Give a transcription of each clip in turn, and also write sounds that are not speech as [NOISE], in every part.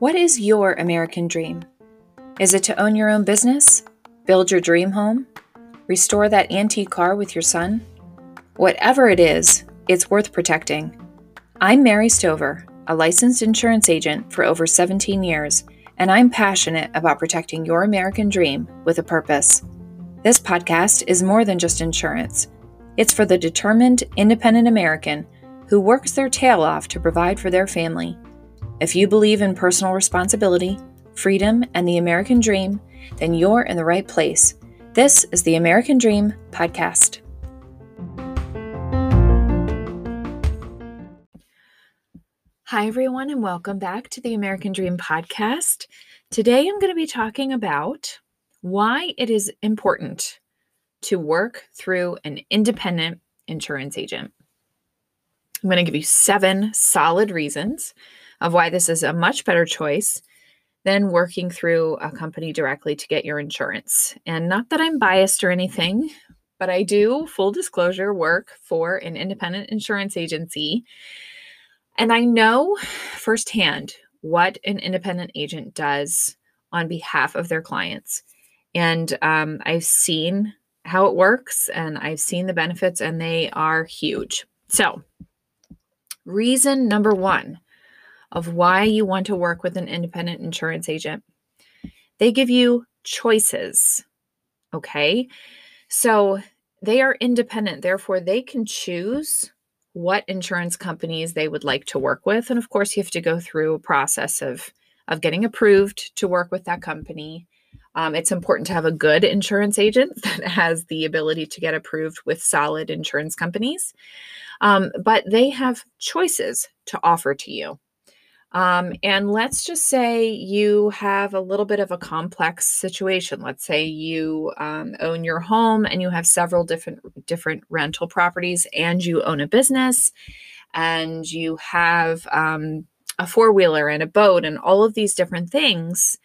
What is your American dream? Is it to own your own business? Build your dream home? Restore that antique car with your son? Whatever it is, it's worth protecting. I'm Mary Stover, a licensed insurance agent for over 17 years, and I'm passionate about protecting your American dream with a purpose. This podcast is more than just insurance, it's for the determined, independent American who works their tail off to provide for their family. If you believe in personal responsibility, freedom, and the American dream, then you're in the right place. This is the American Dream Podcast. Hi, everyone, and welcome back to the American Dream Podcast. Today I'm going to be talking about why it is important to work through an independent insurance agent. I'm going to give you seven solid reasons of why this is a much better choice than working through a company directly to get your insurance. And not that I'm biased or anything, but I do, full disclosure, work for an independent insurance agency. And I know firsthand what an independent agent does on behalf of their clients. And um, I've seen how it works and I've seen the benefits, and they are huge. So, reason number one of why you want to work with an independent insurance agent. They give you choices. Okay. So they are independent, therefore, they can choose what insurance companies they would like to work with. And of course, you have to go through a process of, of getting approved to work with that company. Um, it's important to have a good insurance agent [LAUGHS] that has the ability to get approved with solid insurance companies. Um, but they have choices to offer to you. Um, and let's just say you have a little bit of a complex situation. Let's say you um, own your home and you have several different different rental properties, and you own a business, and you have um, a four wheeler and a boat, and all of these different things.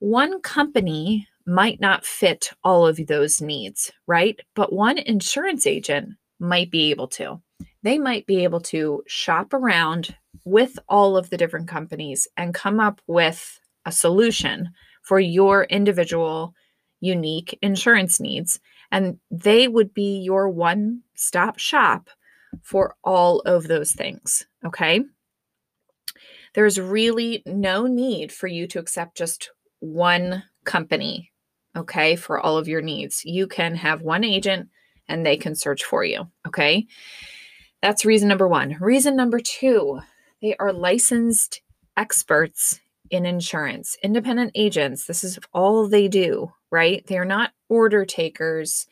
One company might not fit all of those needs, right? But one insurance agent might be able to. They might be able to shop around with all of the different companies and come up with a solution for your individual unique insurance needs. And they would be your one stop shop for all of those things. Okay. There's really no need for you to accept just one company. Okay. For all of your needs, you can have one agent and they can search for you. Okay. That's reason number one. Reason number two they are licensed experts in insurance, independent agents. This is all they do, right? They are not order takers.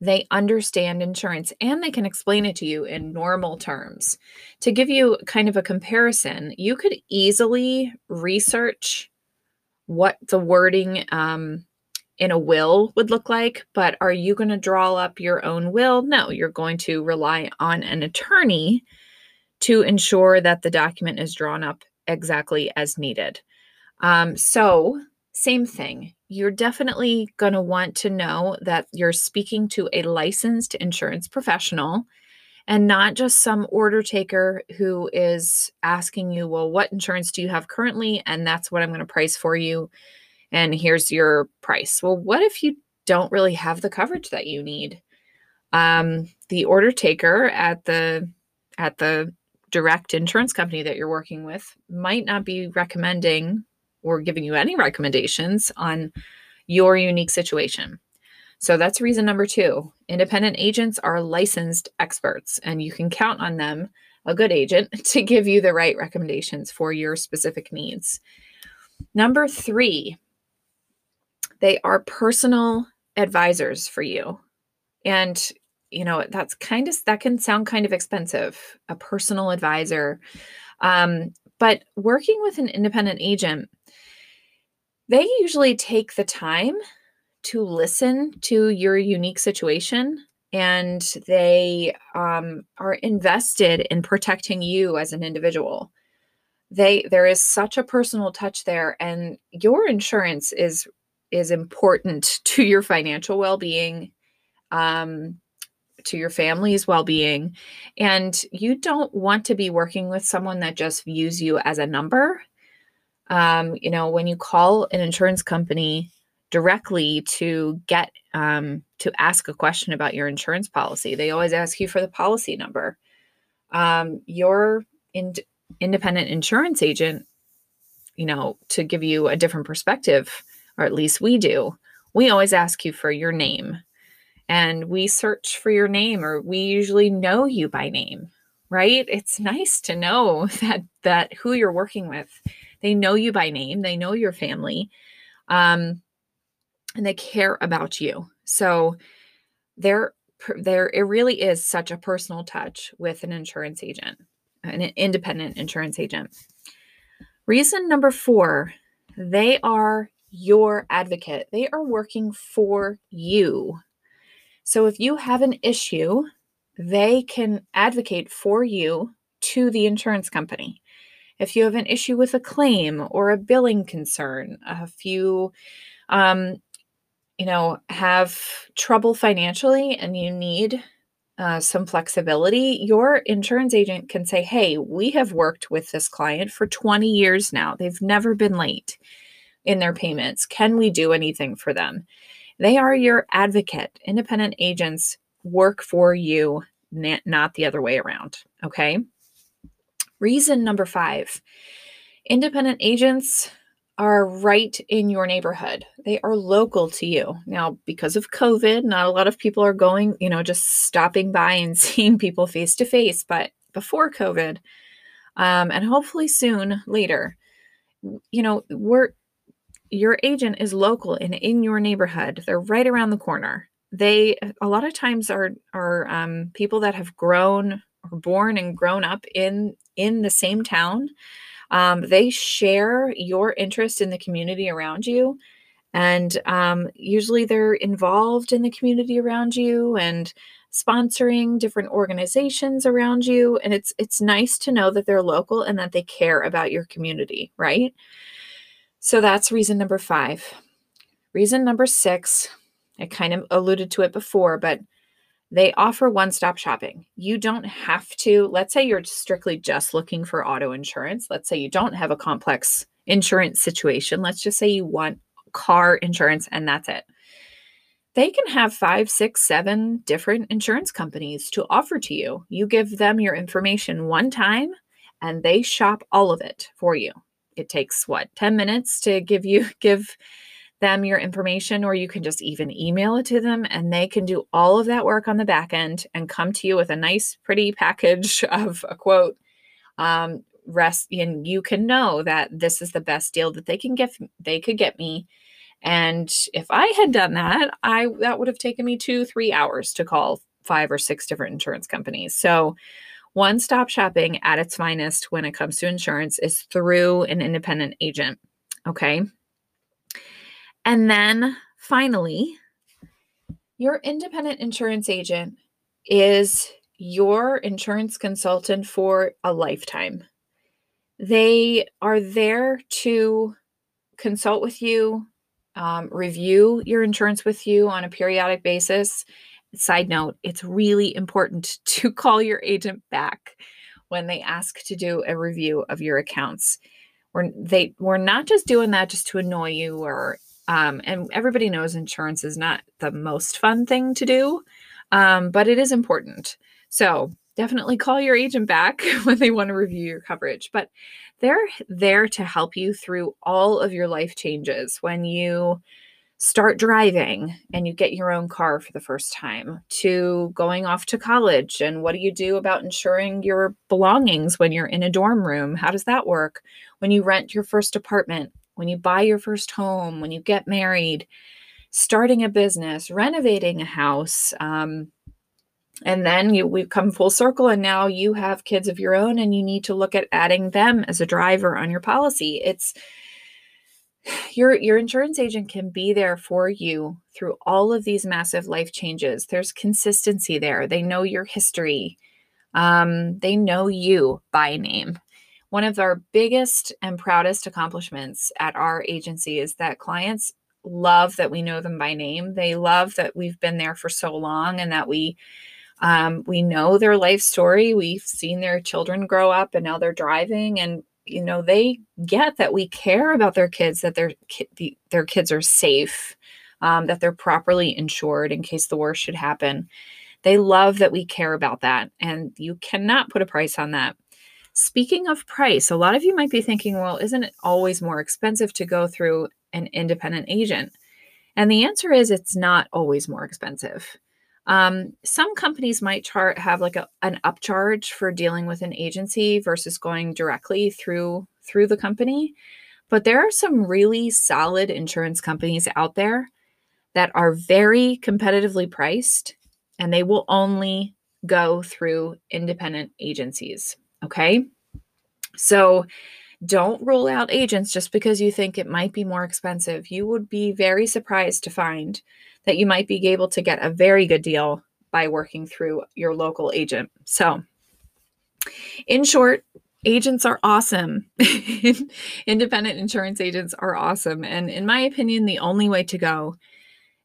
They understand insurance and they can explain it to you in normal terms. To give you kind of a comparison, you could easily research what the wording um, in a will would look like, but are you going to draw up your own will? No, you're going to rely on an attorney to ensure that the document is drawn up exactly as needed. Um, so, same thing. You're definitely going to want to know that you're speaking to a licensed insurance professional and not just some order taker who is asking you, Well, what insurance do you have currently? And that's what I'm going to price for you. And here's your price. Well, what if you don't really have the coverage that you need? Um, the order taker at the at the direct insurance company that you're working with might not be recommending or giving you any recommendations on your unique situation. So that's reason number two. Independent agents are licensed experts, and you can count on them, a good agent, [LAUGHS] to give you the right recommendations for your specific needs. Number three, they are personal advisors for you. And you know that's kind of that can sound kind of expensive a personal advisor um, but working with an independent agent they usually take the time to listen to your unique situation and they um, are invested in protecting you as an individual they there is such a personal touch there and your insurance is is important [LAUGHS] to your financial well-being um, to your family's well being. And you don't want to be working with someone that just views you as a number. Um, you know, when you call an insurance company directly to get um, to ask a question about your insurance policy, they always ask you for the policy number. Um, your in- independent insurance agent, you know, to give you a different perspective, or at least we do, we always ask you for your name. And we search for your name or we usually know you by name right? It's nice to know [LAUGHS] that that who you're working with. They know you by name. They know your family. Um and they care about you. So there there it really is such a personal touch with an insurance agent an independent insurance agent. Reason number 4 they are your advocate. They are working for you. So if you have an issue, they can advocate for you to the insurance company. If you have an issue with a claim or a billing concern, if you, um, you know, have trouble financially and you need uh, some flexibility, your insurance agent can say, Hey, we have worked with this client for 20 years now. They've never been late in their payments. Can we do anything for them? They are your advocate. Independent agents work for you, not the other way around. Okay. Reason number five independent agents are right in your neighborhood. They are local to you. Now, because of COVID, not a lot of people are going, you know, just stopping by and [LAUGHS] seeing people face to face. But before COVID, um, and hopefully soon later, you know, we're your agent is local and in your neighborhood. They're right around the corner. They a lot of times are are um, people that have grown or born and grown up in in the same town. Um, they share your interest in the community around you, and um, usually they're involved in the community around you and sponsoring different organizations around you. And it's it's nice to know that they're local and that they care about your community, right? So that's reason number five. Reason number six, I kind of alluded to it before, but they offer one stop shopping. You don't have to, let's say you're strictly just looking for auto insurance. Let's say you don't have a complex insurance situation. Let's just say you want car insurance and that's it. They can have five, six, seven different insurance companies to offer to you. You give them your information one time and they shop all of it for you it takes what 10 minutes to give you [LAUGHS] give them your information or you can just even email it to them and they can do all of that work on the back end and come to you with a nice pretty package [LAUGHS] of a quote um, rest and you can know that this is the best deal that they can get they could get me and if i had done that i that would have taken me two three hours to call five or six different insurance companies so one stop shopping at its finest when it comes to insurance is through an independent agent. Okay. And then finally, your independent insurance agent is your insurance consultant for a lifetime. They are there to consult with you, um, review your insurance with you on a periodic basis, Side note, it's really important [LAUGHS] to call your agent back when they ask to do a review of your accounts. We're, they, we're not just doing that just to annoy you or um, and everybody knows insurance is not the most fun thing to do, um, but it is important. So definitely call your agent back [LAUGHS] when they want to review your coverage. But they're there to help you through all of your life changes when you start driving and you get your own car for the first time to going off to college and what do you do about insuring your belongings when you're in a dorm room how does that work when you rent your first apartment when you buy your first home when you get married starting a business renovating a house um, and then you we've come full circle and now you have kids of your own and you need to look at adding them as a driver on your policy. It's your your insurance agent can be there for you through all of these massive life changes. There's consistency there. They know your history. Um, they know you by name one of our biggest and proudest accomplishments at our agency is that clients love that we know them by name. They love that we've been there for so long and that we Um, we know their life story. We've seen their children grow up and now they're driving and you know they get that we care about their kids that their ki- their kids are safe um, that they're properly insured in case the worst should happen. They love that we care about that and you cannot put a price on that speaking of price a lot of you might be thinking well isn't it always more expensive to go through an independent agent and the answer is it's not always more expensive um, some companies might chart have like a, an upcharge for dealing with an agency versus going directly through through the company. But there are some really solid insurance companies out there that are very competitively priced and they will only go through independent agencies. Okay. So don't rule out agents just because you think it might be more expensive. You would be very surprised to find that you might be able to get a very good deal by working through your local agent. So, in short, agents are awesome. [LAUGHS] Independent insurance agents are awesome. And in my opinion, the only way to go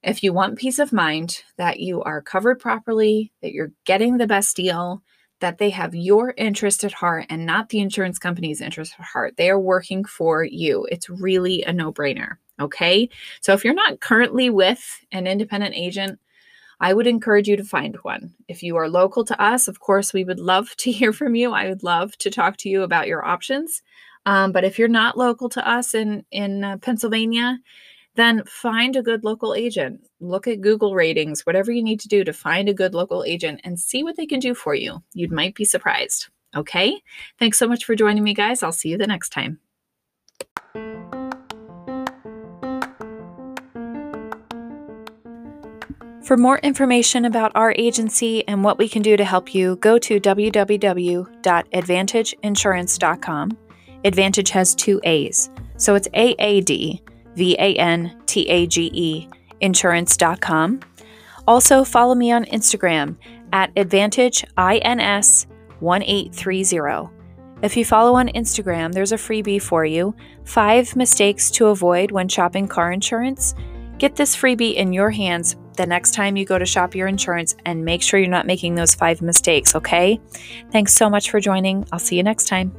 if you want peace of mind that you are covered properly, that you're getting the best deal, that they have your interest at heart and not the insurance company's interest at heart. They are working for you. It's really a no brainer. Okay. So if you're not currently with an independent agent, I would encourage you to find one. If you are local to us, of course, we would love [LAUGHS] to hear from you. I would love to talk to you about your options. Um, but if you're not local to us in in uh, Pennsylvania, then find a good local agent. Look at Google ratings, whatever you need to do to find a good local agent and see what they can do for you. You might be surprised. Okay. Thanks so much for joining me, guys. I'll see you the next time. For more information about our agency and what we can do to help you, go to www.aadvantageinsurance.com. Advantage has two A's, so it's AAD V A N T A G E, insurance.com. Also, follow me on Instagram at AdvantageINS1830. If you follow on Instagram, there's a freebie for you five mistakes to avoid when shopping car insurance. Get this freebie in your hands the next time you go to shop your insurance and make sure you're not making those five mistakes, okay? Thanks so much for joining. I'll see you next time.